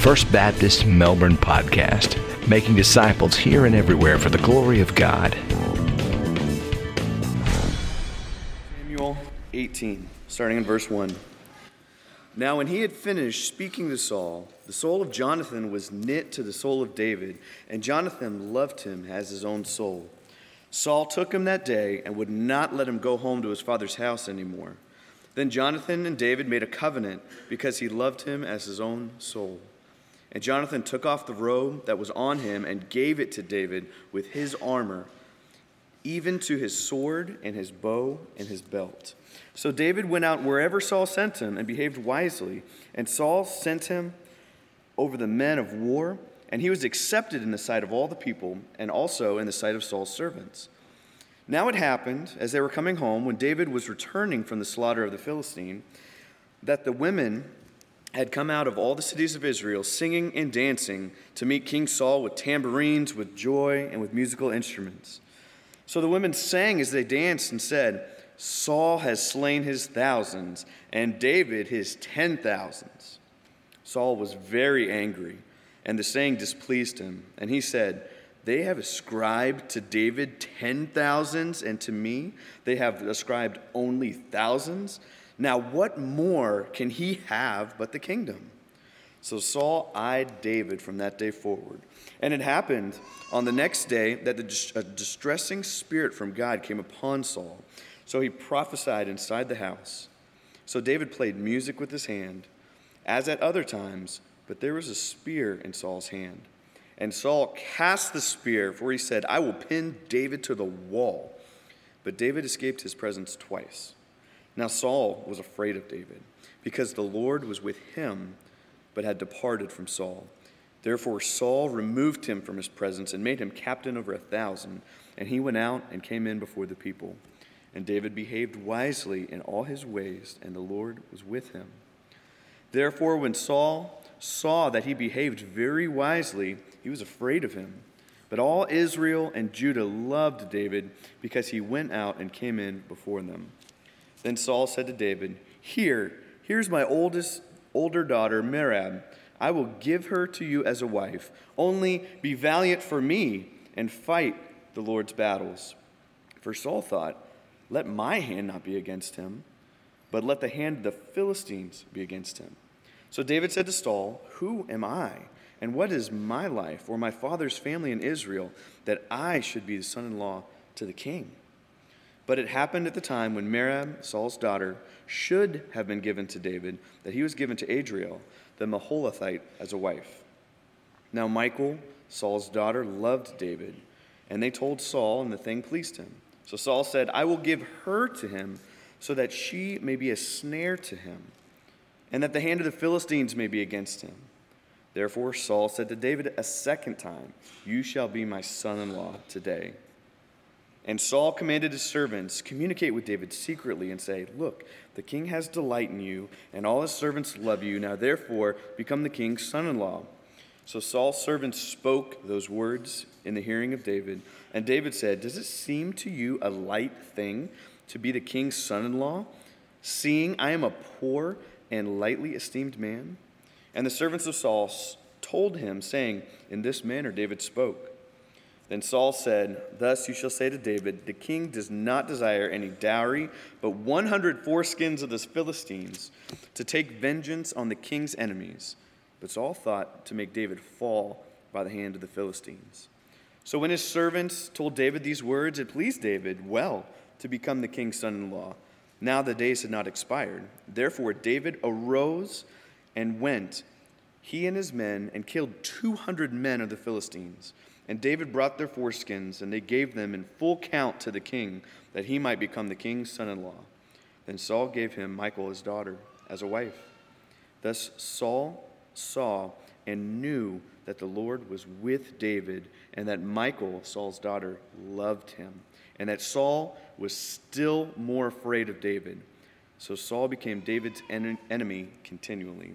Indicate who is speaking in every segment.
Speaker 1: First Baptist Melbourne podcast, making disciples here and everywhere for the glory of God.
Speaker 2: Samuel 18, starting in verse 1. Now, when he had finished speaking to Saul, the soul of Jonathan was knit to the soul of David, and Jonathan loved him as his own soul. Saul took him that day and would not let him go home to his father's house anymore. Then Jonathan and David made a covenant because he loved him as his own soul. And Jonathan took off the robe that was on him and gave it to David with his armor, even to his sword and his bow and his belt. So David went out wherever Saul sent him and behaved wisely. And Saul sent him over the men of war, and he was accepted in the sight of all the people and also in the sight of Saul's servants. Now it happened, as they were coming home, when David was returning from the slaughter of the Philistine, that the women had come out of all the cities of Israel, singing and dancing to meet King Saul with tambourines, with joy, and with musical instruments. So the women sang as they danced and said, Saul has slain his thousands, and David his ten thousands. Saul was very angry, and the saying displeased him. And he said, They have ascribed to David ten thousands, and to me they have ascribed only thousands. Now, what more can he have but the kingdom? So Saul eyed David from that day forward. And it happened on the next day that a distressing spirit from God came upon Saul so he prophesied inside the house. So David played music with his hand, as at other times, but there was a spear in Saul's hand. And Saul cast the spear, for he said, I will pin David to the wall. But David escaped his presence twice. Now Saul was afraid of David, because the Lord was with him, but had departed from Saul. Therefore Saul removed him from his presence and made him captain over a thousand, and he went out and came in before the people. And David behaved wisely in all his ways, and the Lord was with him. Therefore, when Saul saw that he behaved very wisely, he was afraid of him. But all Israel and Judah loved David because he went out and came in before them. Then Saul said to David, Here, here's my oldest older daughter, Merab. I will give her to you as a wife. Only be valiant for me and fight the Lord's battles. For Saul thought, let my hand not be against him, but let the hand of the Philistines be against him. So David said to Saul, Who am I? And what is my life or my father's family in Israel that I should be the son in law to the king? But it happened at the time when Merab, Saul's daughter, should have been given to David, that he was given to Adriel, the Meholathite, as a wife. Now Michal, Saul's daughter, loved David, and they told Saul, and the thing pleased him. So Saul said, I will give her to him so that she may be a snare to him, and that the hand of the Philistines may be against him. Therefore Saul said to David a second time, You shall be my son in law today. And Saul commanded his servants, Communicate with David secretly and say, Look, the king has delight in you, and all his servants love you. Now therefore become the king's son in law. So Saul's servants spoke those words in the hearing of David. And David said, Does it seem to you a light thing to be the king's son in law, seeing I am a poor and lightly esteemed man? And the servants of Saul told him, saying, In this manner David spoke. Then Saul said, Thus you shall say to David, The king does not desire any dowry, but 100 foreskins of the Philistines to take vengeance on the king's enemies. But Saul thought to make David fall by the hand of the Philistines. So when his servants told David these words, it pleased David well to become the king's son in law. Now the days had not expired. Therefore, David arose and went, he and his men, and killed 200 men of the Philistines. And David brought their foreskins, and they gave them in full count to the king, that he might become the king's son in law. Then Saul gave him Michal, his daughter, as a wife. Thus Saul saw and knew that the Lord was with David, and that Michal, Saul's daughter, loved him, and that Saul was still more afraid of David. So Saul became David's en- enemy continually.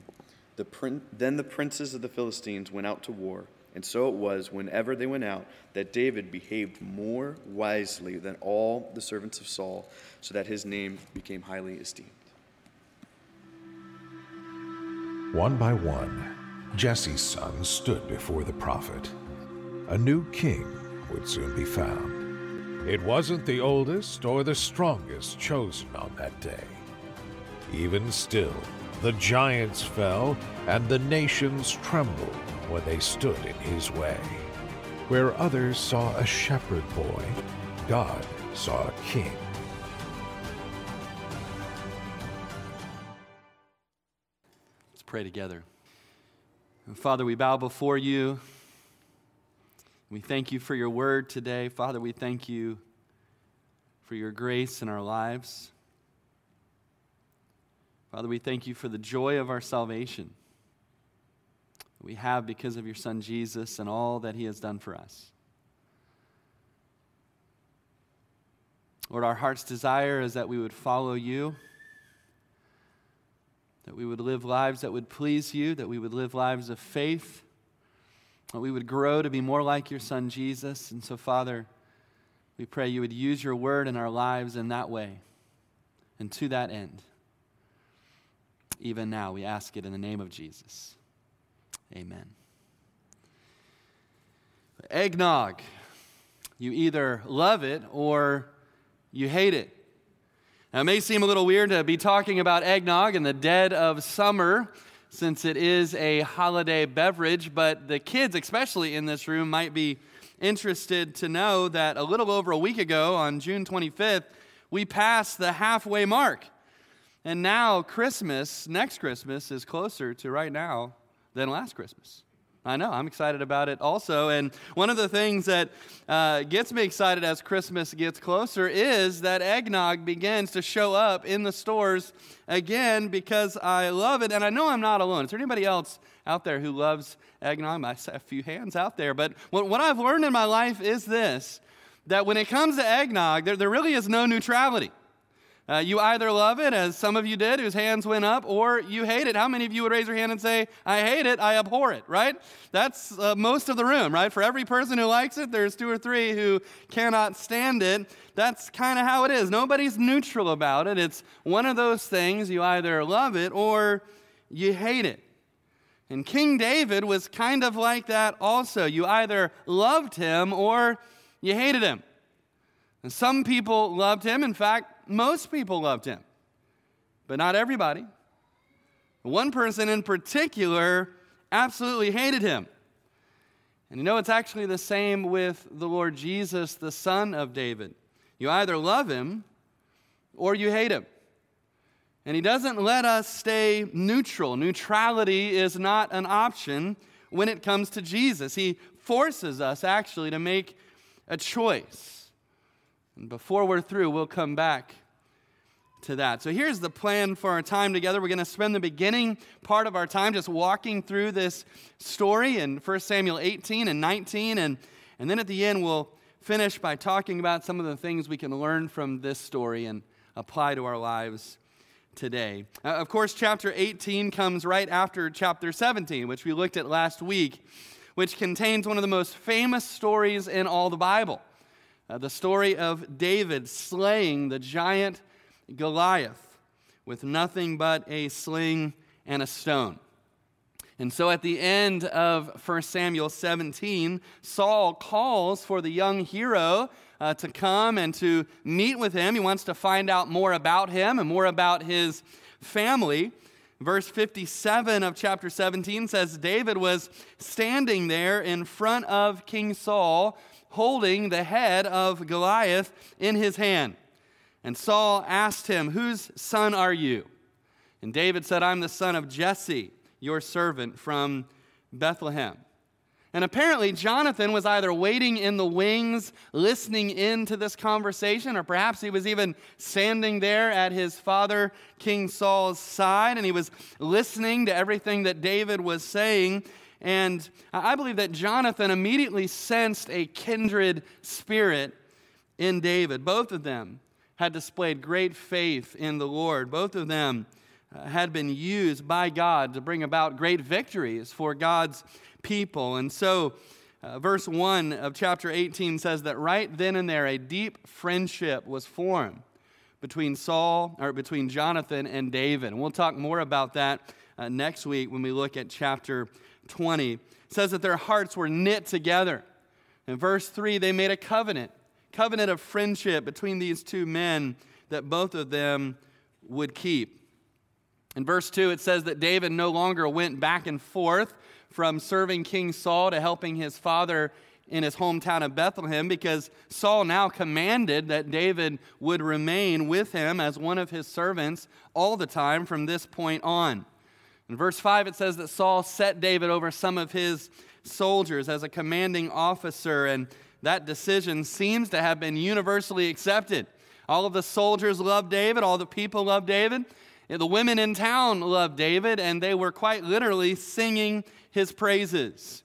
Speaker 2: The prin- then the princes of the Philistines went out to war, and so it was, whenever they went out, that David behaved more wisely than all the servants of Saul, so that his name became highly esteemed.
Speaker 3: One by one, Jesse's sons stood before the prophet. A new king would soon be found. It wasn't the oldest or the strongest chosen on that day. Even still, the giants fell and the nations trembled when they stood in his way. Where others saw a shepherd boy, God saw a king.
Speaker 4: Let's pray together. Father, we bow before you. We thank you for your word today. Father, we thank you for your grace in our lives. Father, we thank you for the joy of our salvation we have because of your Son Jesus and all that he has done for us. Lord, our heart's desire is that we would follow you, that we would live lives that would please you, that we would live lives of faith, that we would grow to be more like your Son Jesus. And so, Father, we pray you would use your word in our lives in that way and to that end. Even now, we ask it in the name of Jesus. Amen. Eggnog. You either love it or you hate it. Now, it may seem a little weird to be talking about eggnog in the dead of summer since it is a holiday beverage, but the kids, especially in this room, might be interested to know that a little over a week ago, on June 25th, we passed the halfway mark. And now, Christmas, next Christmas, is closer to right now than last Christmas. I know, I'm excited about it also. And one of the things that uh, gets me excited as Christmas gets closer is that eggnog begins to show up in the stores again because I love it. And I know I'm not alone. Is there anybody else out there who loves eggnog? I see a few hands out there. But what, what I've learned in my life is this that when it comes to eggnog, there, there really is no neutrality. Uh, you either love it, as some of you did, whose hands went up, or you hate it. How many of you would raise your hand and say, I hate it, I abhor it, right? That's uh, most of the room, right? For every person who likes it, there's two or three who cannot stand it. That's kind of how it is. Nobody's neutral about it. It's one of those things you either love it or you hate it. And King David was kind of like that also. You either loved him or you hated him. And some people loved him. In fact, most people loved him, but not everybody. One person in particular absolutely hated him. And you know, it's actually the same with the Lord Jesus, the Son of David. You either love him or you hate him. And he doesn't let us stay neutral. Neutrality is not an option when it comes to Jesus. He forces us actually to make a choice. And before we're through, we'll come back to that. So here's the plan for our time together. We're going to spend the beginning part of our time just walking through this story in 1 Samuel 18 and 19. And, and then at the end, we'll finish by talking about some of the things we can learn from this story and apply to our lives today. Uh, of course, chapter 18 comes right after chapter 17, which we looked at last week, which contains one of the most famous stories in all the Bible. Uh, the story of David slaying the giant Goliath with nothing but a sling and a stone. And so at the end of 1 Samuel 17, Saul calls for the young hero uh, to come and to meet with him. He wants to find out more about him and more about his family. Verse 57 of chapter 17 says David was standing there in front of King Saul holding the head of Goliath in his hand. And Saul asked him, Whose son are you? And David said, I'm the son of Jesse, your servant from Bethlehem. And apparently, Jonathan was either waiting in the wings, listening in to this conversation, or perhaps he was even standing there at his father, King Saul's side, and he was listening to everything that David was saying. And I believe that Jonathan immediately sensed a kindred spirit in David, both of them had displayed great faith in the Lord. Both of them uh, had been used by God to bring about great victories for God's people. And so, uh, verse 1 of chapter 18 says that right then and there, a deep friendship was formed between Saul, or between Jonathan and David. And we'll talk more about that uh, next week when we look at chapter 20. Says that their hearts were knit together. In verse 3, they made a covenant, covenant of friendship between these two men that both of them would keep. In verse 2, it says that David no longer went back and forth from serving King Saul to helping his father in his hometown of Bethlehem because Saul now commanded that David would remain with him as one of his servants all the time from this point on. In verse 5, it says that Saul set David over some of his soldiers as a commanding officer, and that decision seems to have been universally accepted. All of the soldiers loved David, all the people loved David. The women in town loved David, and they were quite literally singing his praises.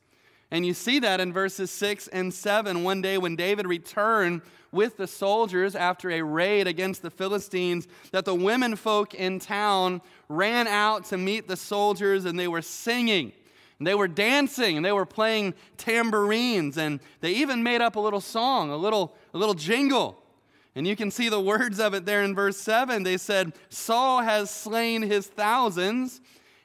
Speaker 4: And you see that in verses 6 and 7. One day when David returned with the soldiers after a raid against the Philistines, that the women folk in town ran out to meet the soldiers and they were singing. And they were dancing and they were playing tambourines and they even made up a little song, a little, a little jingle. And you can see the words of it there in verse 7. They said, Saul has slain his thousands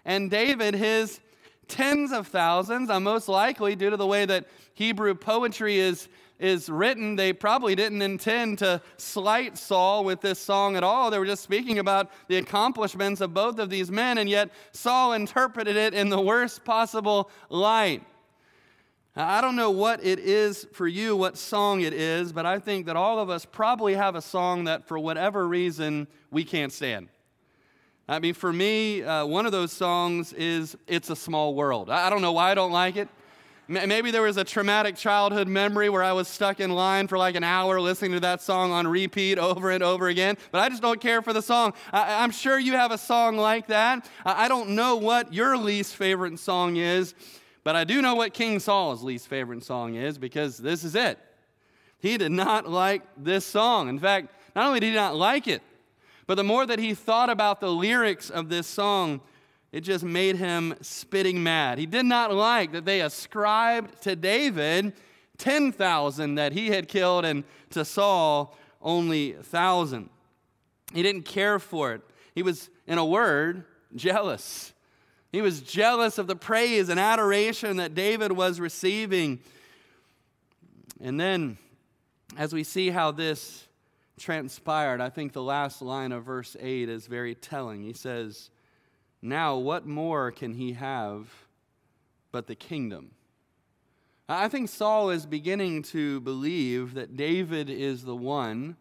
Speaker 4: and David his tens of thousands. Uh, most likely, due to the way that Hebrew poetry is, is written, they probably didn't intend to slight Saul with this song at all. They were just speaking about the accomplishments of both of these men, and yet Saul interpreted it in the worst possible light. I don't know what it is for you, what song it is, but I think that all of us probably have a song that, for whatever reason, we can't stand. I mean, for me, uh, one of those songs is It's a Small World. I don't know why I don't like it. Maybe there was a traumatic childhood memory where I was stuck in line for like an hour listening to that song on repeat over and over again, but I just don't care for the song. I, am sure you have a song like that. I don't know what your least favorite song is, but I do know what King Saul's least favorite song is because this is it. He did not like this song. In fact, not only did he not like it, but the more that he thought about the lyrics of this song, it just made him spitting mad. He did not like that they ascribed to David 10,000 that he had killed and to Saul only 1,000. He didn't care for it. He was, in a word, jealous. He was jealous of the praise and adoration that David was receiving. And then, as we see how this transpired, I think the last line of verse 8 is very telling. He says, Now what more can he have but the kingdom? I think Saul is beginning to believe that David is the one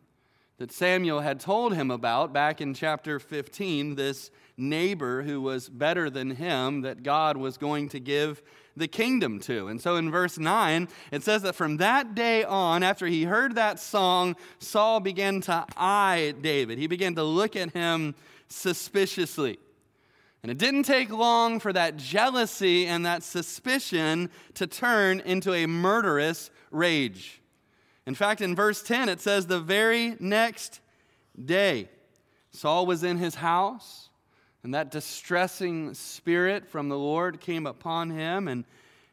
Speaker 4: that Samuel had told him about back in chapter 15, this neighbor who was better than him that God was going to give the kingdom to. And so in verse 9, it says that from that day on, after he heard that song, Saul began to eye David. He began to look at him suspiciously. And it didn't take long for that jealousy and that suspicion to turn into a murderous rage. In fact, in verse 10, it says, The very next day, Saul was in his house and that distressing spirit from the Lord came upon him. And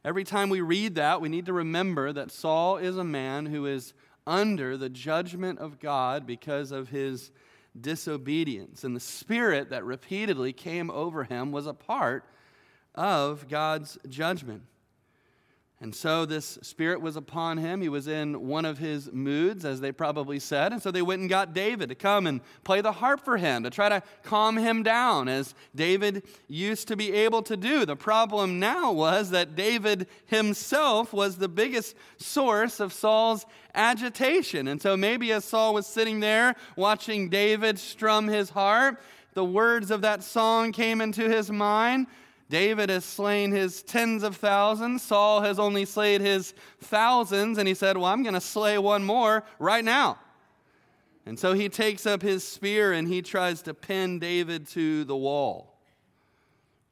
Speaker 4: every time we read that, we need to remember that Saul is a man who is under the judgment of God because of his disobedience. And the spirit that repeatedly came over him was a part of God's judgment. And so this spirit was upon him. He was in one of his moods, as they probably said. And so they went and got David to come and play the harp for him, to try to calm him down, as David used to be able to do. The problem now was that David himself was the biggest source of Saul's agitation. And so maybe as Saul was sitting there watching David strum his harp, the words of that song came into his mind. David has slain his tens of thousands. Saul has only slain his thousands. And he said, Well, I'm going to slay one more right now. And so he takes up his spear and he tries to pin David to the wall.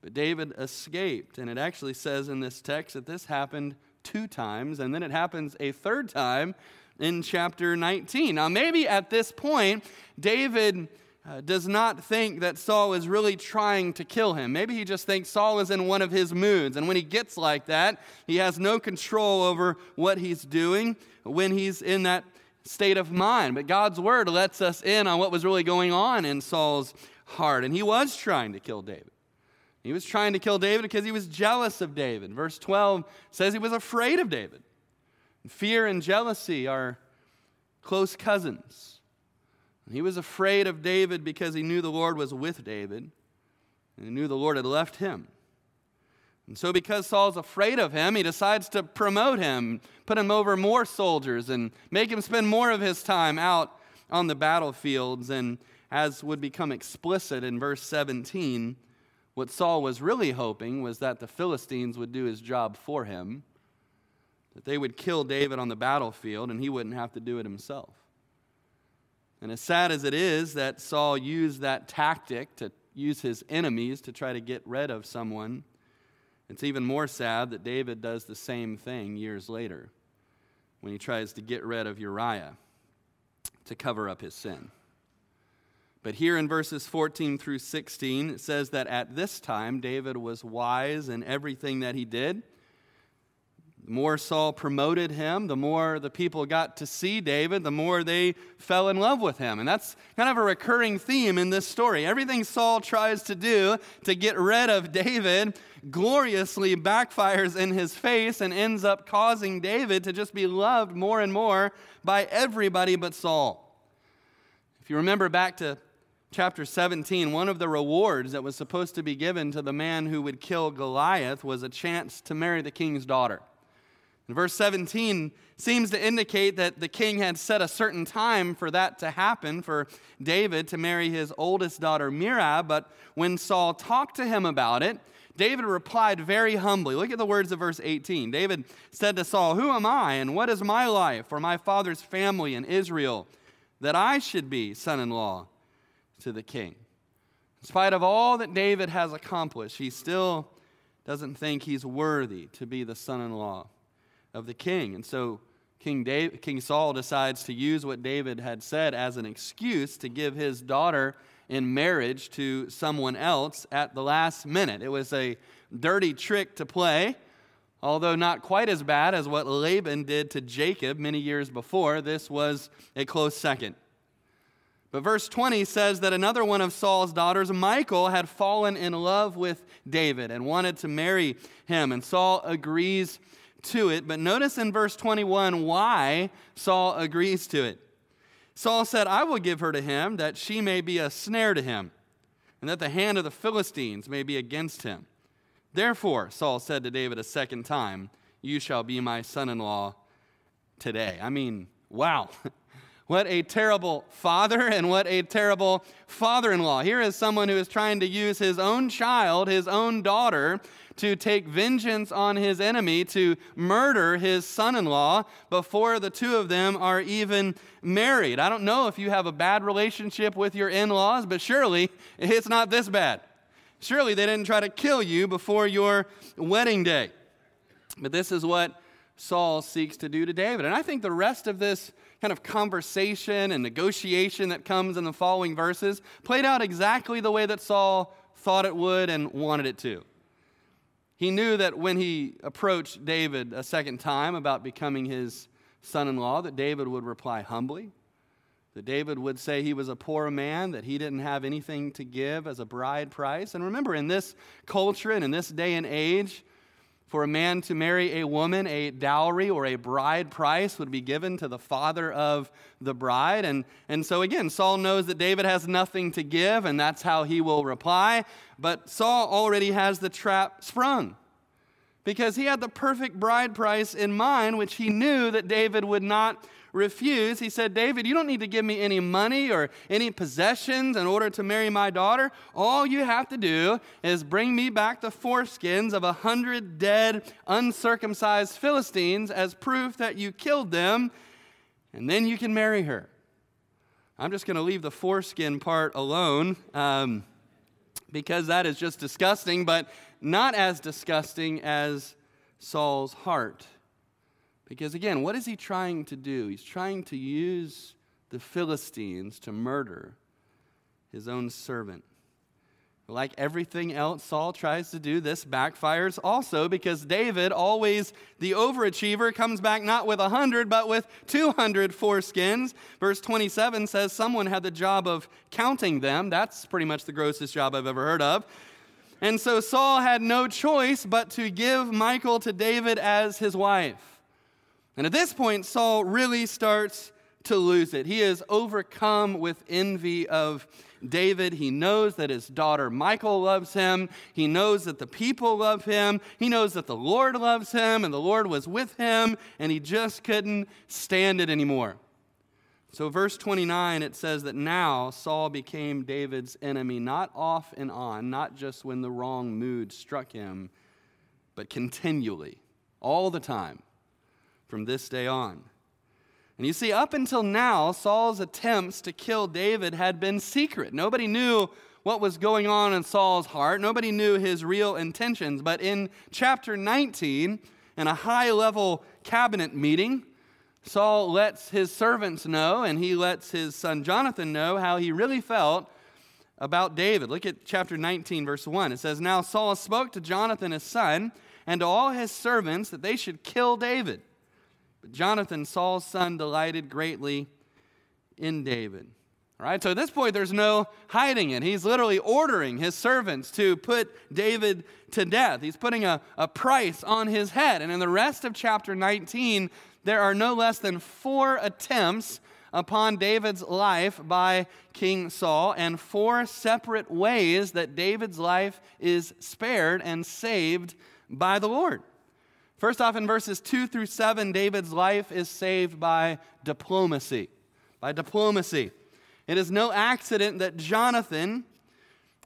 Speaker 4: But David escaped. And it actually says in this text that this happened two times. And then it happens a third time in chapter 19. Now, maybe at this point, David uh, does not think that Saul is really trying to kill him. Maybe he just thinks Saul is in one of his moods. And when he gets like that, he has no control over what he's doing when he's in that state of mind. But God's word lets us in on what was really going on in Saul's heart. And he was trying to kill David. He was trying to kill David because he was jealous of David. Verse 12 says he was afraid of David. Fear and jealousy are close cousins. He was afraid of David because he knew the Lord was with David, and he knew the Lord had left him. And so, because Saul's afraid of him, he decides to promote him, put him over more soldiers, and make him spend more of his time out on the battlefields. And as would become explicit in verse 17, what Saul was really hoping was that the Philistines would do his job for him, that they would kill David on the battlefield and he wouldn't have to do it himself. And as sad as it is that Saul used that tactic to use his enemies to try to get rid of someone, it's even more sad that David does the same thing years later when he tries to get rid of Uriah to cover up his sin. But here in verses 14 through 16, it says that at this time David was wise in everything that he did. The more Saul promoted him, the more the people got to see David, the more they fell in love with him. And that's kind of a recurring theme in this story. Everything Saul tries to do to get rid of David gloriously backfires in his face and ends up causing David to just be loved more and more by everybody but Saul. If you remember back to chapter 17, one of the rewards that was supposed to be given to the man who would kill Goliath was a chance to marry the king's daughter. And verse 17 seems to indicate that the king had set a certain time for that to happen, for David to marry his oldest daughter, Merab. But when Saul talked to him about it, David replied very humbly. Look at the words of verse 18. David said to Saul, Who am I, and what is my life or my father's family in Israel, that I should be son in law to the king. In spite of all that David has accomplished, he still doesn't think he's worthy to be the son in law of the king. And so King, David, king Saul decides to use what David had said as an excuse to give his daughter in marriage to someone else at the last minute. It was a dirty trick to play, although not quite as bad as what Laban did to Jacob many years before. This was a close second. But verse 20 says that another one of Saul's daughters, Michal, had fallen in love with David and wanted to marry him. And Saul agrees to it. But notice in verse 21 why Saul agrees to it. Saul said, I will give her to him that she may be a snare to him, and that the hand of the Philistines may be against him. Therefore, Saul said to David a second time, You shall be my son in law today. I mean, wow. What a terrible father and what a terrible father in law. Here is someone who is trying to use his own child, his own daughter, to take vengeance on his enemy, to murder his son in law before the two of them are even married. I don't know if you have a bad relationship with your in laws, but surely it's not this bad. Surely they didn't try to kill you before your wedding day. But this is what Saul seeks to do to David. And I think the rest of this kind of conversation and negotiation that comes in the following verses played out exactly the way that Saul thought it would and wanted it to. He knew that when he approached David a second time about becoming his son in law, that David would reply humbly, that David would say he was a poor man, that he didn't have anything to give as a bride price. And remember, in this culture and in this day and age, for a man to marry a woman, a dowry or a bride price would be given to the father of the bride. And, and so, again, Saul knows that David has nothing to give, and that's how he will reply. But Saul already has the trap sprung because he had the perfect bride price in mind, which he knew that David would not refuse, he said, David, you don't need to give me any money or any possessions in order to marry my daughter. All you have to do is bring me back the foreskins of a hundred dead, uncircumcised Philistines as proof that you killed them, and then you can marry her. I'm just going to leave the foreskin part alone um, because that is just disgusting, but not as disgusting as Saul's heart. Because again, what is he trying to do? He's trying to use the Philistines to murder his own servant. Like everything else Saul tries to do, this backfires also because David, always the overachiever, comes back not with a 100, but with 200 foreskins. Verse 27 says someone had the job of counting them. That's pretty much the grossest job I've ever heard of. And so Saul had no choice but to give Michal to David as his wife. And at this point, Saul really starts to lose it. He is overcome with envy of David. He knows that his daughter Michal loves him. He knows that the people love him. He knows that the Lord loves him and the Lord was with him, and he just couldn't stand it anymore. So, verse 29, it says that now Saul became David's enemy, not off and on, not just when the wrong mood struck him, but continually, all the time, from this day on. And you see, up until now, Saul's attempts to kill David had been secret. Nobody knew what was going on in Saul's heart, nobody knew his real intentions. But in chapter 19, in a high level cabinet meeting, Saul lets his servants know, and he lets his son Jonathan know how he really felt about David. Look at chapter 19, verse 1. It says, Now Saul spoke to Jonathan his son and to all his servants that they should kill David. But Jonathan, Saul's son, delighted greatly in David. All right, so at this point, there's no hiding it. He's literally ordering his servants to put David to death. He's putting a, a price on his head. And in the rest of chapter 19, there are no less than four attempts upon David's life by King Saul, and four separate ways that David's life is spared and saved by the Lord. First off, in verses 2 through 7, David's life is saved by diplomacy. By diplomacy. It is no accident that Jonathan,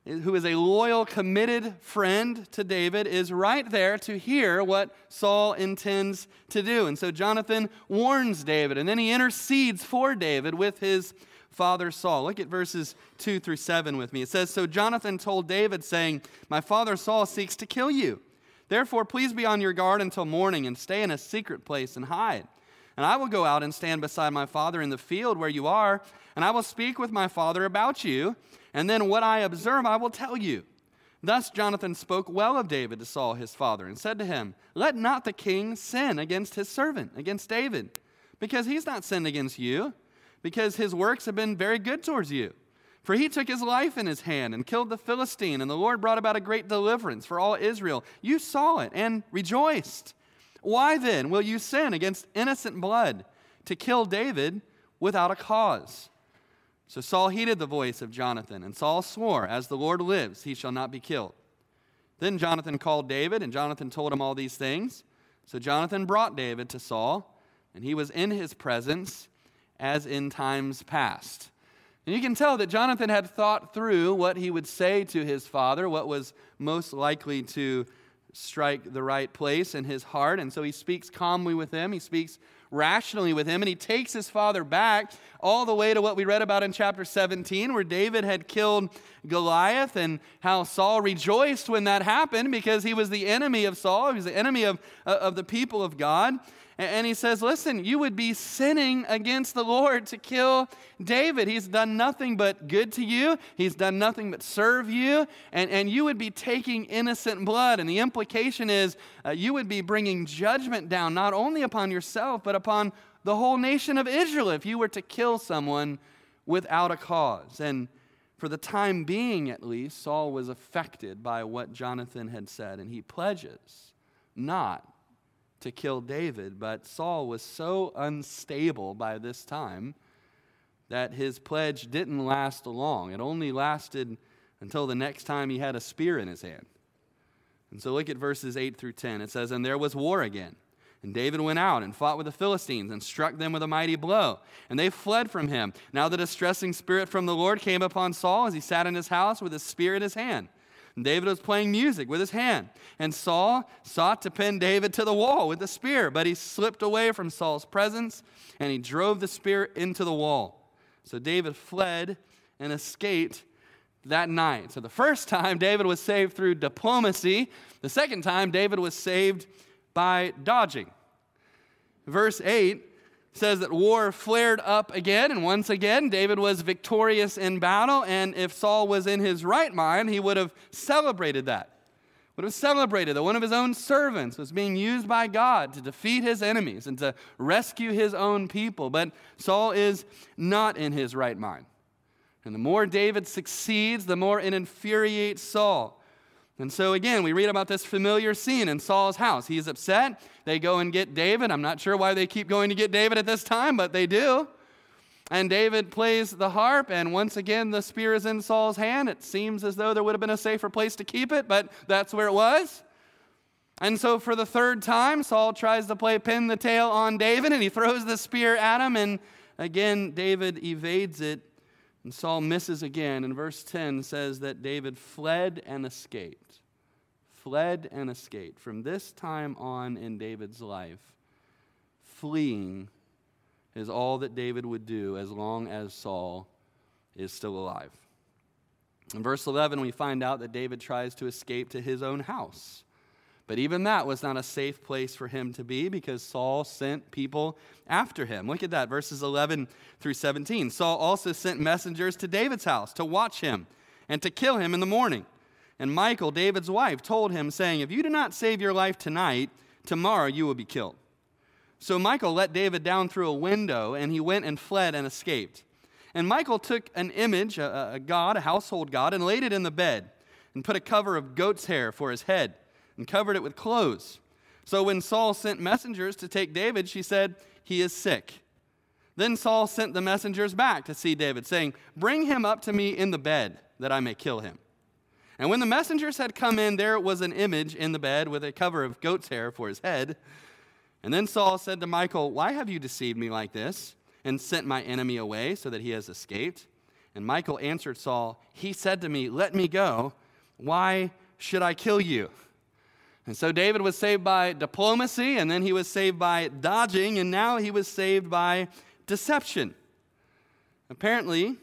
Speaker 4: who is a loyal, committed friend to David, is right there to hear what Saul intends to do. And so Jonathan warns David, and then he intercedes for David with his father Saul. Look at verses 2 through 7 with me. It says So Jonathan told David, saying, My father Saul seeks to kill you. Therefore, please be on your guard until morning and stay in a secret place and hide. And I will go out and stand beside my father in the field where you are, and I will speak with my father about you, and then what I observe I will tell you. Thus Jonathan spoke well of David to Saul his father, and said to him, Let not the king sin against his servant, against David, because he's not sinned against you, because his works have been very good towards you. For he took his life in his hand and killed the Philistine, and the Lord brought about a great deliverance for all Israel. You saw it and rejoiced. Why then will you sin against innocent blood to kill David without a cause? So Saul heeded the voice of Jonathan, and Saul swore, As the Lord lives, he shall not be killed. Then Jonathan called David, and Jonathan told him all these things. So Jonathan brought David to Saul, and he was in his presence as in times past. And you can tell that Jonathan had thought through what he would say to his father, what was most likely to strike the right place in his heart. And so he speaks calmly with him, he speaks rationally with him, and he takes his father back all the way to what we read about in chapter 17, where David had killed Goliath, and how Saul rejoiced when that happened because he was the enemy of Saul, he was the enemy of, of the people of God. And he says, Listen, you would be sinning against the Lord to kill David. He's done nothing but good to you, he's done nothing but serve you, and, and you would be taking innocent blood. And the implication is uh, you would be bringing judgment down not only upon yourself, but upon the whole nation of Israel if you were to kill someone without a cause. And for the time being, at least, Saul was affected by what Jonathan had said, and he pledges not to kill David, but Saul was so unstable by this time that his pledge didn't last long. It only lasted until the next time he had a spear in his hand. And so look at verses 8 through 10. It says, And there was war again. And David went out and fought with the Philistines and struck them with a mighty blow. And they fled from him. Now the distressing spirit from the Lord came upon Saul as he sat in his house with his spear in his hand. David was playing music with his hand. And Saul sought to pin David to the wall with a spear, but he slipped away from Saul's presence and he drove the spear into the wall. So David fled and escaped that night. So the first time, David was saved through diplomacy. The second time, David was saved by dodging. Verse 8 says that war flared up again, and once again, David was victorious in battle. And if Saul was in his right mind, he would have celebrated that. Would have celebrated that one of his own servants was being used by God to defeat his enemies and to rescue his own people. But Saul is not in his right mind. And the more David succeeds, the more it infuriates Saul. And so, again, we read about this familiar scene in Saul's house. He's upset. They go and get David. I'm not sure why they keep going to get David at this time, but they do. And David plays the harp, and once again, the spear is in Saul's hand. It seems as though there would have been a safer place to keep it, but that's where it was. And so, for the third time, Saul tries to play pin the tail on David, and he throws the spear at him, and again, David evades it and Saul misses again, and verse 10 says that David fled and escaped. Fled and escaped. From this time on in David's life, fleeing is all that David would do as long as Saul is still alive. In verse 11, we find out that David tries to escape to his own house. But even that was not a safe place for him to be because Saul sent people after him. Look at that, verses 11 through 17. Saul also sent messengers to David's house to watch him and to kill him in the morning. And Michal, David's wife, told him, saying, If you do not save your life tonight, tomorrow you will be killed. So Michal let David down through a window, and he went and fled and escaped. And Michal took an image, a, a god, a household god, and laid it in the bed, and put a cover of goat's hair for his head and covered it with clothes. So when Saul sent messengers to take David, she said, He is sick. Then Saul sent the messengers back to see David, saying, Bring him up to me in the bed, that I may kill him. And when the messengers had come in, there was an image in the bed with a cover of goat's hair for his head. And then Saul said to Michal, Why have you deceived me like this, and sent my enemy away so that he has escaped? And Michal answered Saul, He said to me, Let me go. Why should I kill you? And so David was saved by diplomacy, and then he was saved by dodging, and now he was saved by deception. Apparently,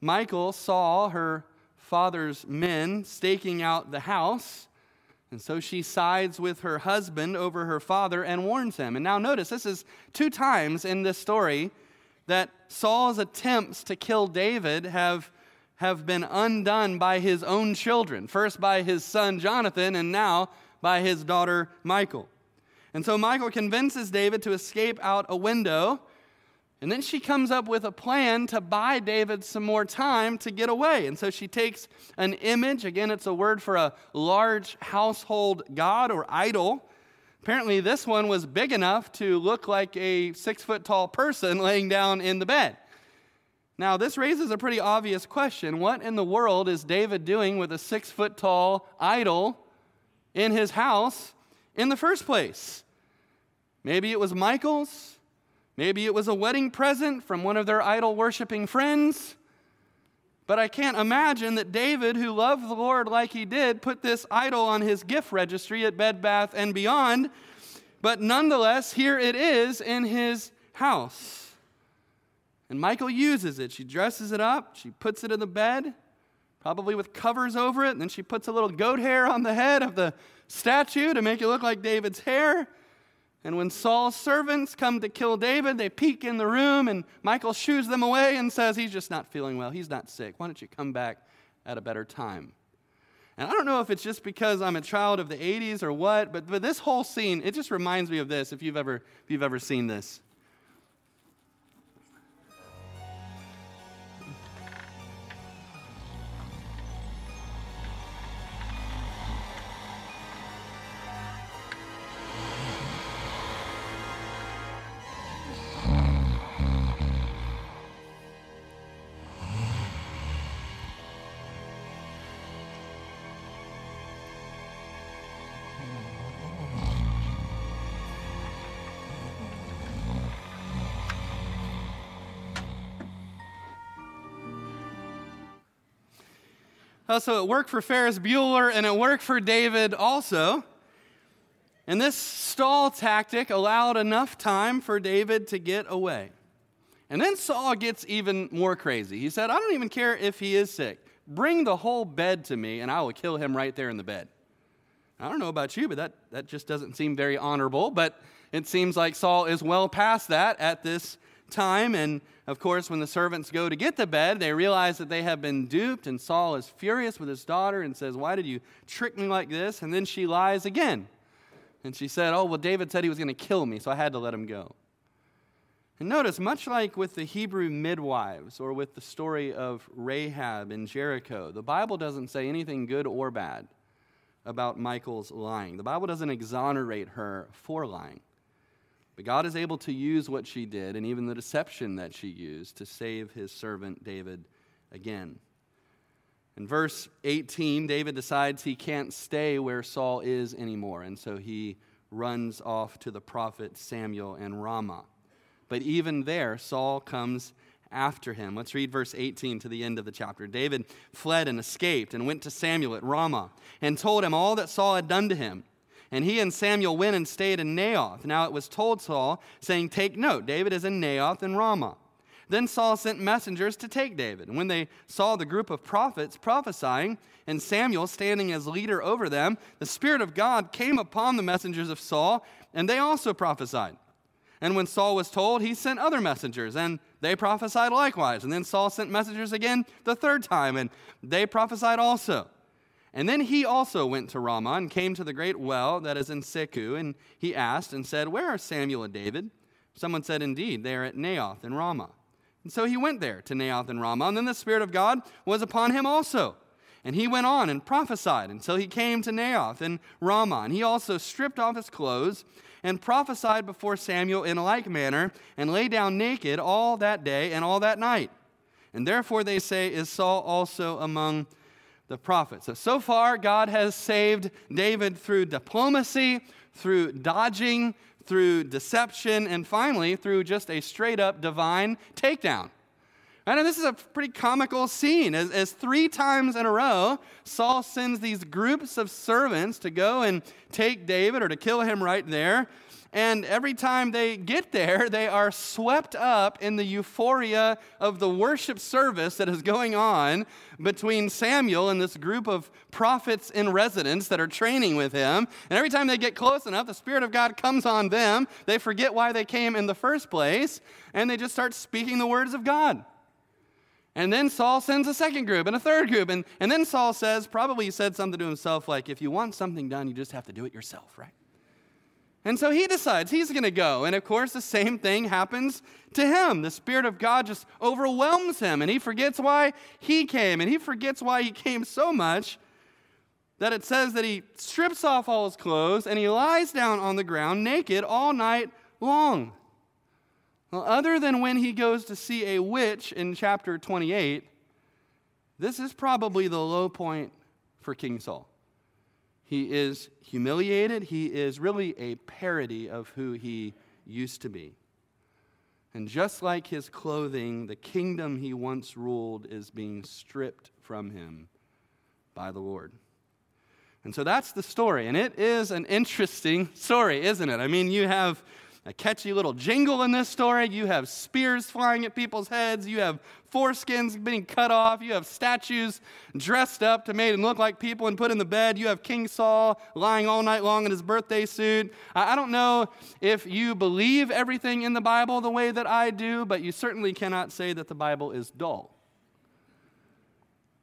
Speaker 4: Michal saw her father's men staking out the house, and so she sides with her husband over her father and warns him. And now notice, this is two times in this story that Saul's attempts to kill David have, have been undone by his own children. First by his son Jonathan, and now by his daughter Michal. And so Michal convinces David to escape out a window. And then she comes up with a plan to buy David some more time to get away. And so she takes an image. Again, it's a word for a large household god or idol. Apparently, this one was big enough to look like a six foot tall person laying down in the bed. Now, this raises a pretty obvious question. What in the world is David doing with a six foot tall idol in his house in the first place. Maybe it was Michal's. Maybe it was a wedding present from one of their idol worshiping friends. But I can't imagine that David, who loved the Lord like he did, put this idol on his gift registry at Bed Bath and Beyond. But nonetheless, here it is in his house. And Michal uses it. She dresses it up, she puts it in the bed, probably with covers over it. And then she puts a little goat hair on the head of the statue to make it look like David's hair. And when Saul's servants come to kill David, they peek in the room, and Michal shoos them away and says, He's just not feeling well. He's not sick. Why don't you come back at a better time? And I don't know if it's just because I'm a child of the 80s or what, but, but this whole scene, it just reminds me of this if you've ever, if you've ever seen this. Uh, so it worked for Ferris Bueller and it worked for David also. And this stall tactic allowed enough time for David to get away. And then Saul gets even more crazy. He said, I don't even care if he is sick. Bring the whole bed to me, and I will kill him right there in the bed. I don't know about you, but that, that just doesn't seem very honorable. But it seems like Saul is well past that at this time. And of course, when the servants go to get the bed, they realize that they have been duped, and Saul is furious with his daughter and says, Why did you trick me like this? And then she lies again. And she said, Oh, well, David said he was going to kill me, so I had to let him go. And notice, much like with the Hebrew midwives or with the story of Rahab in Jericho, the Bible doesn't say anything good or bad about Michal's lying. The Bible doesn't exonerate her for lying. But God is able to use what she did and even the deception that she used to save his servant David again. In verse 18, David decides he can't stay where Saul is anymore, and so he runs off to the prophet Samuel in Ramah. But even there, Saul comes after him. Let's read verse 18 to the end of the chapter. David fled and escaped and went to Samuel at Ramah and told him all that Saul had done to him. And he and Samuel went and stayed in Naioth. Now it was told Saul, saying, Take note, David is in Naioth and Ramah. Then Saul sent messengers to take David. And when they saw the group of prophets prophesying, and Samuel standing as leader over them, the Spirit of God came upon the messengers of Saul, and they also prophesied. And when Saul was told, he sent other messengers, and they prophesied likewise. And then Saul sent messengers again the third time, and they prophesied also. And then he also went to Ramah and came to the great well that is in Sechu, and he asked and said, Where are Samuel and David? Someone said, Indeed, they are at Naioth in Ramah. And so he went there to Naioth and Ramah, and then the Spirit of God was upon him also. And he went on and prophesied until he came to Naioth and Ramah. And he also stripped off his clothes and prophesied before Samuel in like manner, and lay down naked all that day and all that night. And therefore they say, Is Saul also among the prophet. So, so far, God has saved David through diplomacy, through dodging, through deception, and finally through just a straight up divine takedown. And this is a pretty comical scene. As, as, three times in a row, Saul sends these groups of servants to go and take David or to kill him right there. And every time they get there, they are swept up in the euphoria of the worship service that is going on between Samuel and this group of prophets in residence that are training with him. And every time they get close enough, the Spirit of God comes on them. They forget why they came in the first place, and they just start speaking the words of God. And then Saul sends a second group and a third group. And, and then Saul says, probably he said something to himself like, if you want something done, you just have to do it yourself, right? And so he decides he's going to go. And of course, the same thing happens to him. The Spirit of God just overwhelms him, and he forgets why he came. And he forgets why he came so much that it says that he strips off all his clothes and he lies down on the ground naked all night long. Well, other than when he goes to see a witch in chapter 28, this is probably the low point for King Saul. He is humiliated. He is really a parody of who he used to be. And just like his clothing, the kingdom he once ruled is being stripped from him by the Lord. And so that's the story. And it is an interesting story, isn't it? I mean, you have a catchy little jingle in this story. You have spears flying at people's heads. You have foreskins being cut off. You have statues dressed up to make them look like people and put in the bed. You have King Saul lying all night long in his birthday suit. I don't know if you believe everything in the Bible the way that I do, but you certainly cannot say that the Bible is dull.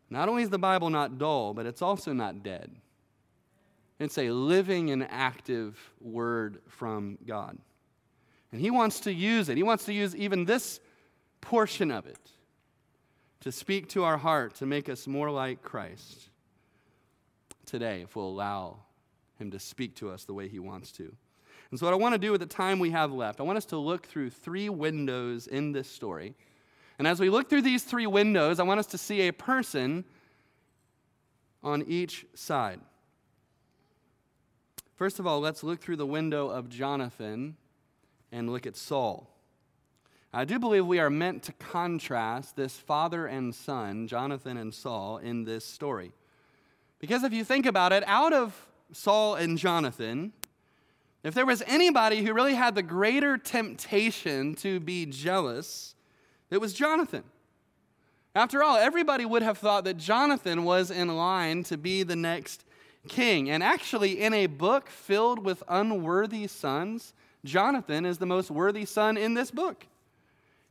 Speaker 4: Not only is the Bible not dull, but it's also not dead. It's a living and active word from God. And he wants to use it. He wants to use even this portion of it to speak to our heart, to make us more like Christ today, if we'll allow him to speak to us the way he wants to. And so, what I want to do with the time we have left, I want us to look through three windows in this story. And as we look through these three windows, I want us to see a person on each side. First of all, let's look through the window of Jonathan and look at Saul. I do believe we are meant to contrast this father and son, Jonathan and Saul, in this story. Because if you think about it, out of Saul and Jonathan, if there was anybody who really had the greater temptation to be jealous, it was Jonathan. After all, everybody would have thought that Jonathan was in line to be the next king. And actually, in a book filled with unworthy sons, Jonathan is the most worthy son in this book.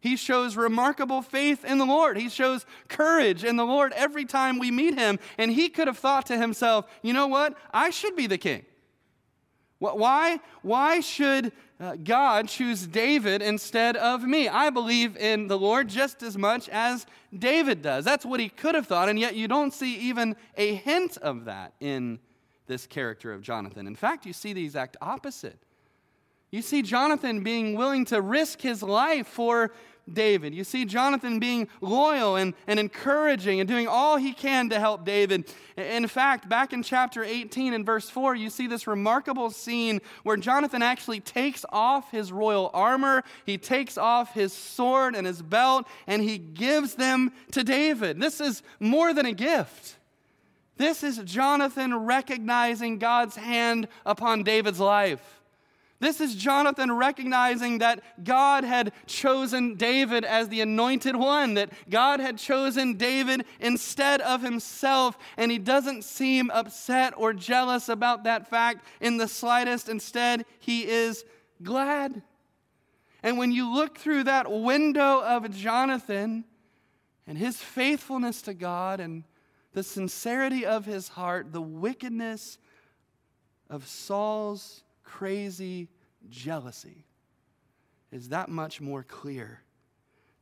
Speaker 4: He shows remarkable faith in the Lord. He shows courage in the Lord every time we meet him. And he could have thought to himself, you know what? I should be the king. Why, why should uh, God choose David instead of me? I believe in the Lord just as much as David does. That's what he could have thought, and yet you don't see even a hint of that in this character of Jonathan. In fact, you see the exact opposite. You see Jonathan being willing to risk his life for David. You see Jonathan being loyal and, and encouraging and doing all he can to help David. In fact, back in chapter 18 and verse 4, you see this remarkable scene where Jonathan actually takes off his royal armor, he takes off his sword and his belt, and he gives them to David. This is more than a gift. This is Jonathan recognizing God's hand upon David's life. This is Jonathan recognizing that God had chosen David as the anointed one, that God had chosen David instead of himself, and he doesn't seem upset or jealous about that fact in the slightest. Instead, he is glad. And when you look through that window of Jonathan and his faithfulness to God and the sincerity of his heart, the wickedness of Saul's crazy jealousy is that much more clear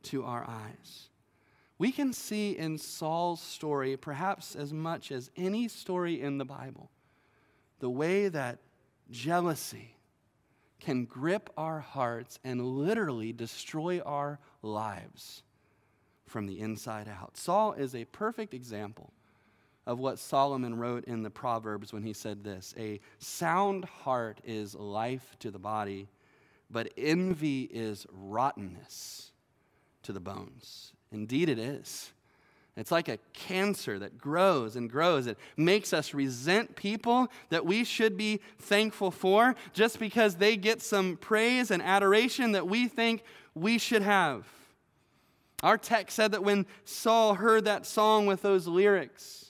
Speaker 4: to our eyes. We can see in Saul's story, perhaps as much as any story in the Bible, the way that jealousy can grip our hearts and literally destroy our lives from the inside out. Saul is a perfect example of what Solomon wrote in the Proverbs when he said this A sound heart is life to the body, but envy is rottenness to the bones. Indeed, it is. It's like a cancer that grows and grows. It makes us resent people that we should be thankful for just because they get some praise and adoration that we think we should have. Our text said that when Saul heard that song with those lyrics,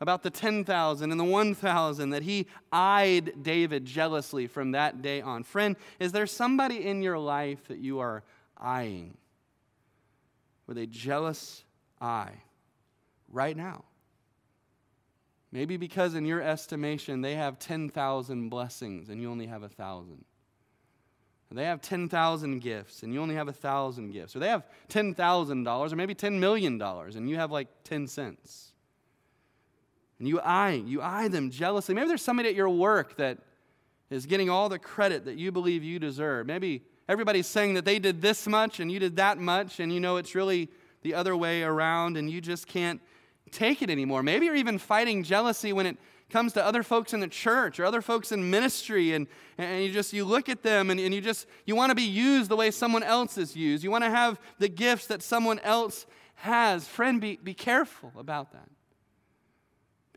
Speaker 4: about the 10,000 and the 1,000 that he eyed David jealously from that day on. Friend, is there somebody in your life that you are eyeing with a jealous eye right now? Maybe because in your estimation they have 10,000 blessings and you only have a 1,000. They have 10,000 gifts and you only have a 1,000 gifts. Or they have $10,000 or maybe $10 million and you have like 10 cents. And you eye, you eye them jealously. Maybe there's somebody at your work that is getting all the credit that you believe you deserve. Maybe everybody's saying that they did this much and you did that much, and you know it's really the other way around, and you just can't take it anymore. Maybe you're even fighting jealousy when it comes to other folks in the church or other folks in ministry and, and you just you look at them and, and you just you want to be used the way someone else is used you want to have the gifts that someone else has friend be, be careful about that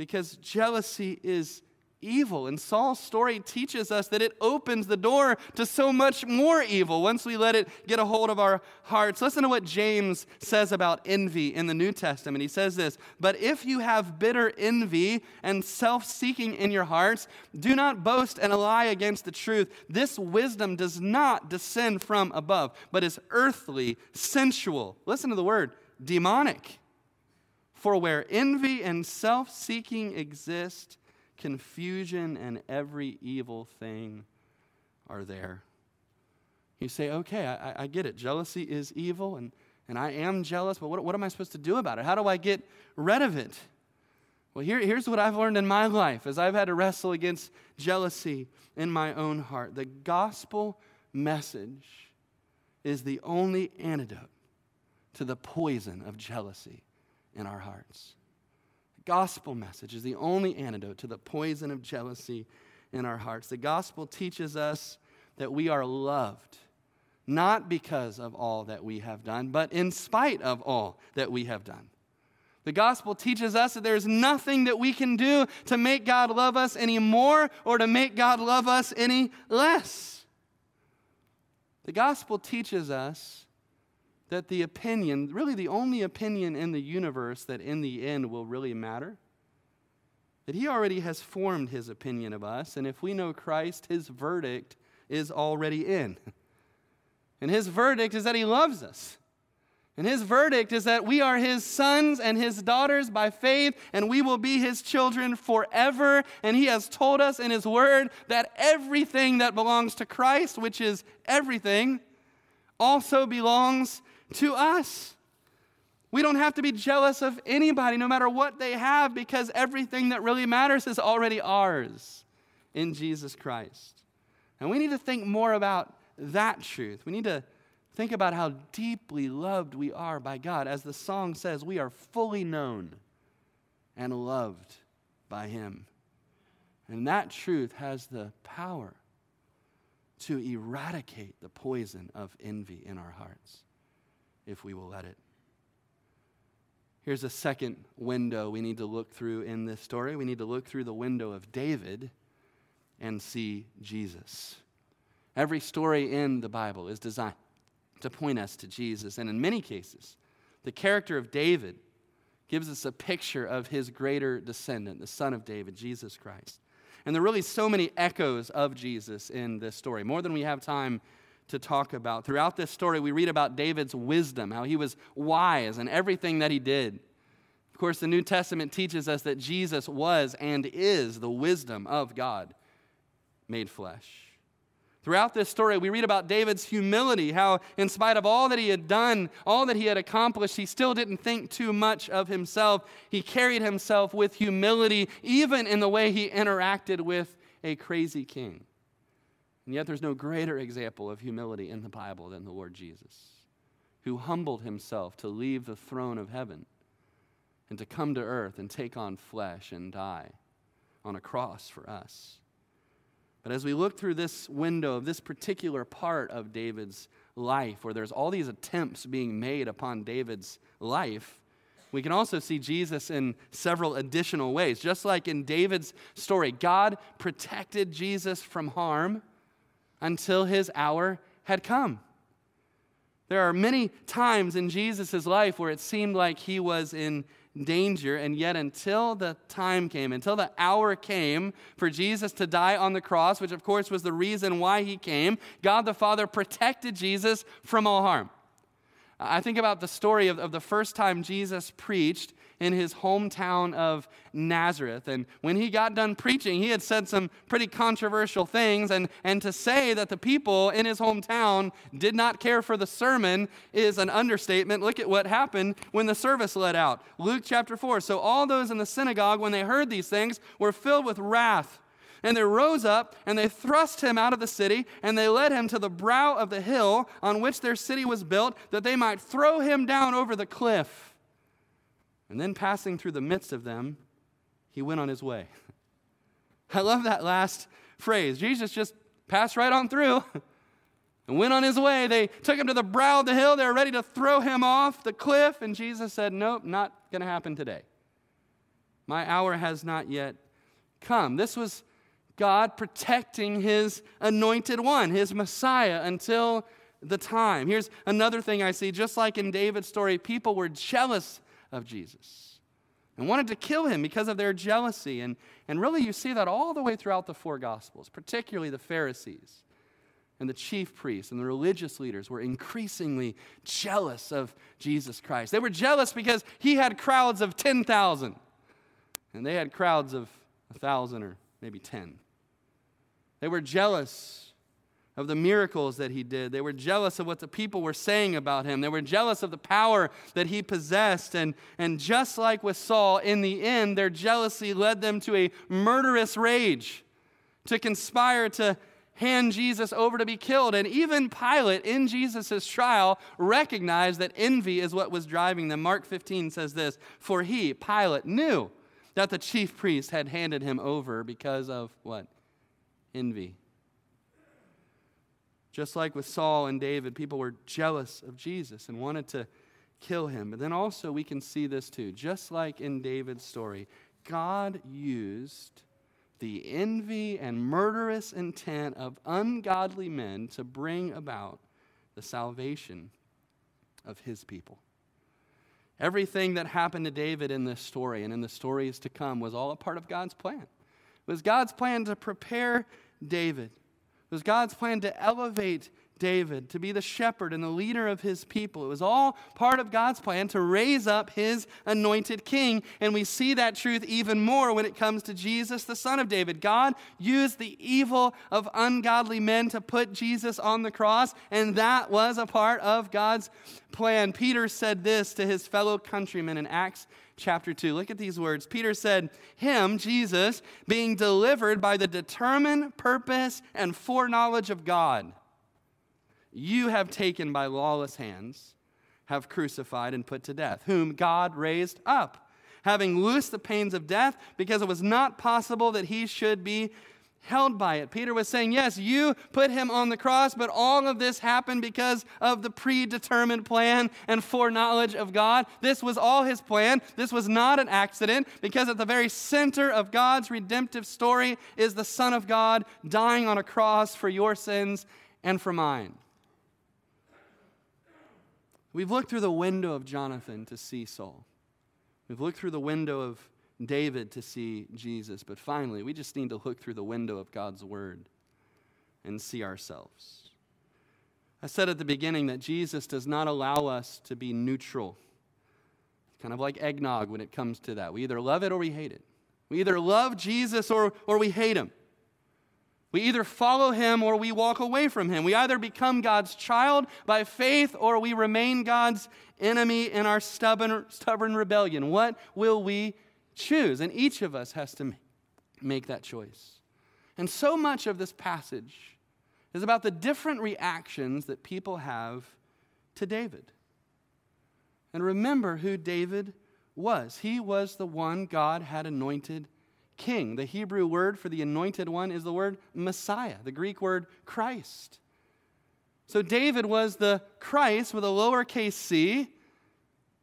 Speaker 4: because jealousy is evil. And Saul's story teaches us that it opens the door to so much more evil once we let it get a hold of our hearts. Listen to what James says about envy in the New Testament. He says this But if you have bitter envy and self seeking in your hearts, do not boast and lie against the truth. This wisdom does not descend from above, but is earthly, sensual. Listen to the word demonic. For where envy and self seeking exist, confusion and every evil thing are there. You say, okay, I, I get it. Jealousy is evil, and, and I am jealous, but what, what am I supposed to do about it? How do I get rid of it? Well, here, here's what I've learned in my life as I've had to wrestle against jealousy in my own heart. The gospel message is the only antidote to the poison of jealousy in our hearts. The gospel message is the only antidote to the poison of jealousy in our hearts. The gospel teaches us that we are loved, not because of all that we have done, but in spite of all that we have done. The gospel teaches us that there's nothing that we can do to make God love us any more or to make God love us any less. The gospel teaches us that the opinion, really the only opinion in the universe that in the end will really matter, that he already has formed his opinion of us, and if we know Christ, his verdict is already in. And his verdict is that he loves us. And his verdict is that we are his sons and his daughters by faith, and we will be his children forever. And he has told us in his word that everything that belongs to Christ, which is everything, also belongs to us. We don't have to be jealous of anybody, no matter what they have, because everything that really matters is already ours in Jesus Christ. And we need to think more about that truth. We need to think about how deeply loved we are by God. As the song says, we are fully known and loved by Him. And that truth has the power to eradicate the poison of envy in our hearts if we will let it. Here's a second window we need to look through in this story. We need to look through the window of David and see Jesus. Every story in the Bible is designed to point us to Jesus. And in many cases, the character of David gives us a picture of his greater descendant, the son of David, Jesus Christ. And there are really so many echoes of Jesus in this story, more than we have time to talk about. Throughout this story, we read about David's wisdom, how he was wise in everything that he did. Of course, the New Testament teaches us that Jesus was and is the wisdom of God made flesh. Throughout this story, we read about David's humility, how, in spite of all that he had done, all that he had accomplished, he still didn't think too much of himself. He carried himself with humility, even in the way he interacted with a crazy king. And yet, there's no greater example of humility in the Bible than the Lord Jesus, who humbled himself to leave the throne of heaven and to come to earth and take on flesh and die on a cross for us. But as we look through this window of this particular part of David's life, where there's all these attempts being made upon David's life, we can also see Jesus in several additional ways. Just like in David's story, God protected Jesus from harm until his hour had come. There are many times in Jesus' life where it seemed like he was in danger, and yet until the time came, until the hour came for Jesus to die on the cross, which of course was the reason why he came, God the Father protected Jesus from all harm. I think about the story of, of the first time Jesus preached in his hometown of Nazareth. And when he got done preaching, he had said some pretty controversial things. And, and to say that the people in his hometown did not care for the sermon is an understatement. Look at what happened when the service let out. Luke chapter 4. So all those in the synagogue, when they heard these things, were filled with wrath. And they rose up and they thrust him out of the city and they led him to the brow of the hill on which their city was built, that they might throw him down over the cliff. And then passing through the midst of them, he went on his way. I love that last phrase. Jesus just passed right on through and went on his way. They took him to the brow of the hill. They were ready to throw him off the cliff. And Jesus said, Nope, not going to happen today. My hour has not yet come. This was God protecting his anointed one, his Messiah, until the time. Here's another thing I see. Just like in David's story, people were jealous of Jesus and wanted to kill him because of their jealousy. And, and really, you see that all the way throughout the four Gospels, particularly the Pharisees and the chief priests and the religious leaders were increasingly jealous of Jesus Christ. They were jealous because he had crowds of 10,000, and they had crowds of 1,000 or maybe 10. They were jealous of the miracles that he did. They were jealous of what the people were saying about him. They were jealous of the power that he possessed. And, and just like with Saul, in the end, their jealousy led them to a murderous rage, to conspire to hand Jesus over to be killed. And even Pilate, in Jesus' trial, recognized that envy is what was driving them. Mark 15 says this For he, Pilate, knew that the chief priest had handed him over because of what? Envy. Just like with Saul and David, people were jealous of Jesus and wanted to kill him. But then also we can see this too. Just like in David's story, God used the envy and murderous intent of ungodly men to bring about the salvation of his people. Everything that happened to David in this story and in the stories to come was all a part of God's plan. It was God's plan to prepare David was God's plan to elevate David to be the shepherd and the leader of his people. It was all part of God's plan to raise up his anointed king. And we see that truth even more when it comes to Jesus, the son of David. God used the evil of ungodly men to put Jesus on the cross, and that was a part of God's plan. Peter said this to his fellow countrymen in Acts chapter 2. Look at these words. Peter said, Him, Jesus, being delivered by the determined purpose and foreknowledge of God you have taken by lawless hands, have crucified and put to death, whom God raised up, having loosed the pains of death, because it was not possible that he should be held by it. Peter was saying, Yes, you put him on the cross, but all of this happened because of the predetermined plan and foreknowledge of God. This was all his plan. This was not an accident, because at the very center of God's redemptive story is the Son of God dying on a cross for your sins and for mine. We've looked through the window of Jonathan to see Saul. We've looked through the window of David to see Jesus. But finally, we just need to look through the window of God's Word and see ourselves. I said at the beginning that Jesus does not allow us to be neutral. It's kind of like eggnog when it comes to that. We either love it or we hate it. We either love Jesus or, or we hate him. We either follow him or we walk away from him. We either become God's child by faith or we remain God's enemy in our stubborn, stubborn rebellion. What will we choose? And each of us has to make that choice. And so much of this passage is about the different reactions that people have to David. And remember who David was. He was the one God had anointed king. The Hebrew word for the anointed one is the word Messiah, the Greek word Christ. So David was the Christ with a lowercase c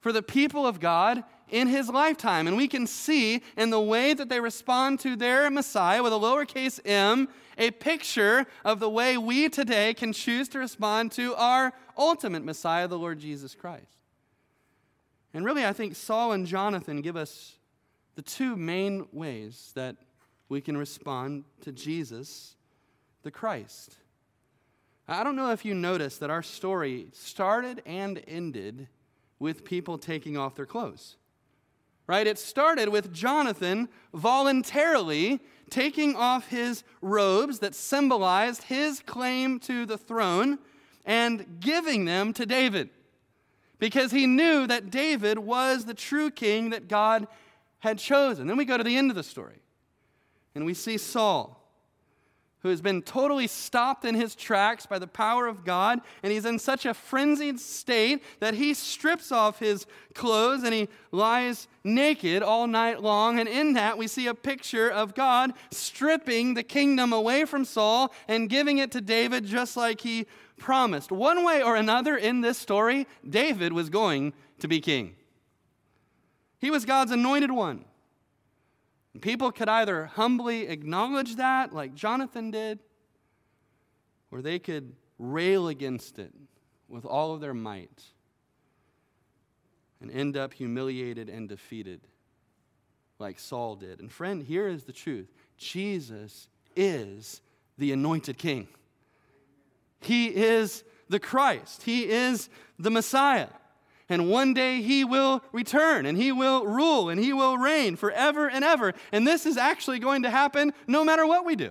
Speaker 4: for the people of God in his lifetime. And we can see in the way that they respond to their Messiah with a lowercase m a picture of the way we today can choose to respond to our ultimate Messiah, the Lord Jesus Christ. And really, I think Saul and Jonathan give us the two main ways that we can respond to Jesus, the Christ. I don't know if you noticed that our story started and ended with people taking off their clothes. Right? It started with Jonathan voluntarily taking off his robes that symbolized his claim to the throne and giving them to David because he knew that David was the true king that God had chosen. Then we go to the end of the story, and we see Saul, who has been totally stopped in his tracks by the power of God, and he's in such a frenzied state that he strips off his clothes and he lies naked all night long. And in that, we see a picture of God stripping the kingdom away from Saul and giving it to David just like he promised. One way or another in this story, David was going to be king. He was God's anointed one. And people could either humbly acknowledge that, like Jonathan did, or they could rail against it with all of their might and end up humiliated and defeated, like Saul did. And friend, here is the truth Jesus is the anointed king, He is the Christ, He is the Messiah. And one day he will return and he will rule and he will reign forever and ever. And this is actually going to happen no matter what we do.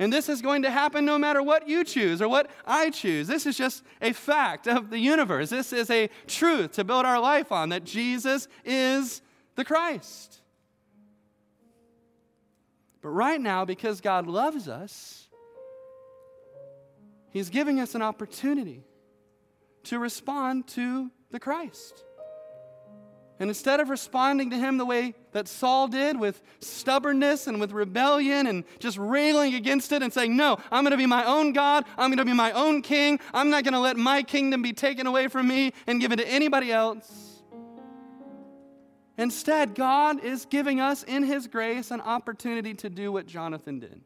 Speaker 4: And this is going to happen no matter what you choose or what I choose. This is just a fact of the universe. This is a truth to build our life on that Jesus is the Christ. But right now, because God loves us, He's giving us an opportunity to respond to the Christ. And instead of responding to him the way that Saul did with stubbornness and with rebellion and just railing against it and saying, No, I'm going to be my own God. I'm going to be my own king. I'm not going to let my kingdom be taken away from me and given to anybody else. Instead, God is giving us in his grace an opportunity to do what Jonathan did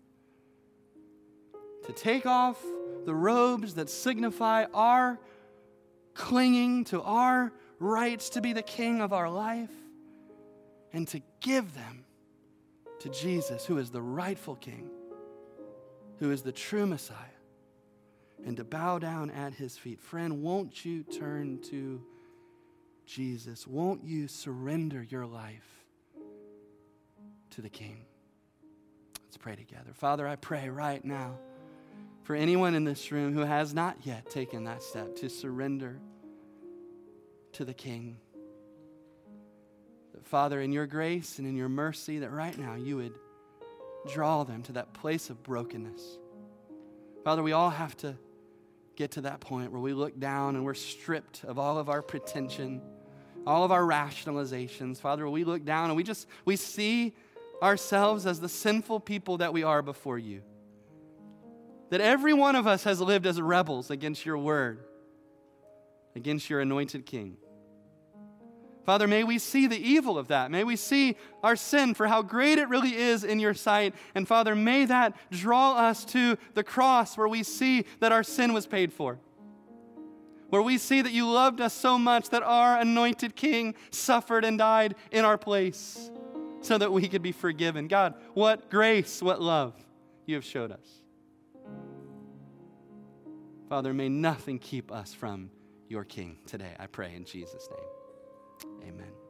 Speaker 4: to take off the robes that signify our clinging to our rights to be the king of our life and to give them to Jesus, who is the rightful king, who is the true Messiah. and to bow down at his feet. Friend, won't you turn to Jesus? Won't you surrender your life to the King? Let's pray together. Father, I pray right now for anyone in this room who has not yet taken that step to surrender to the King. That, Father, in your grace and in your mercy, that right now you would draw them to that place of brokenness. Father, we all have to get to that point where we look down and we're stripped of all of our pretension, all of our rationalizations. Father, we look down and we just we see ourselves as the sinful people that we are before you. That every one of us has lived as rebels against your word, against your anointed king. Father, may we see the evil of that. May we see our sin for how great it really is in your sight. And Father, may that draw us to the cross where we see that our sin was paid for. Where we see that you loved us so much that our anointed King suffered and died in our place so that we could be forgiven. God, what grace, what love you have showed us. Father, may nothing keep us from your King today. I pray in Jesus' name. Amen.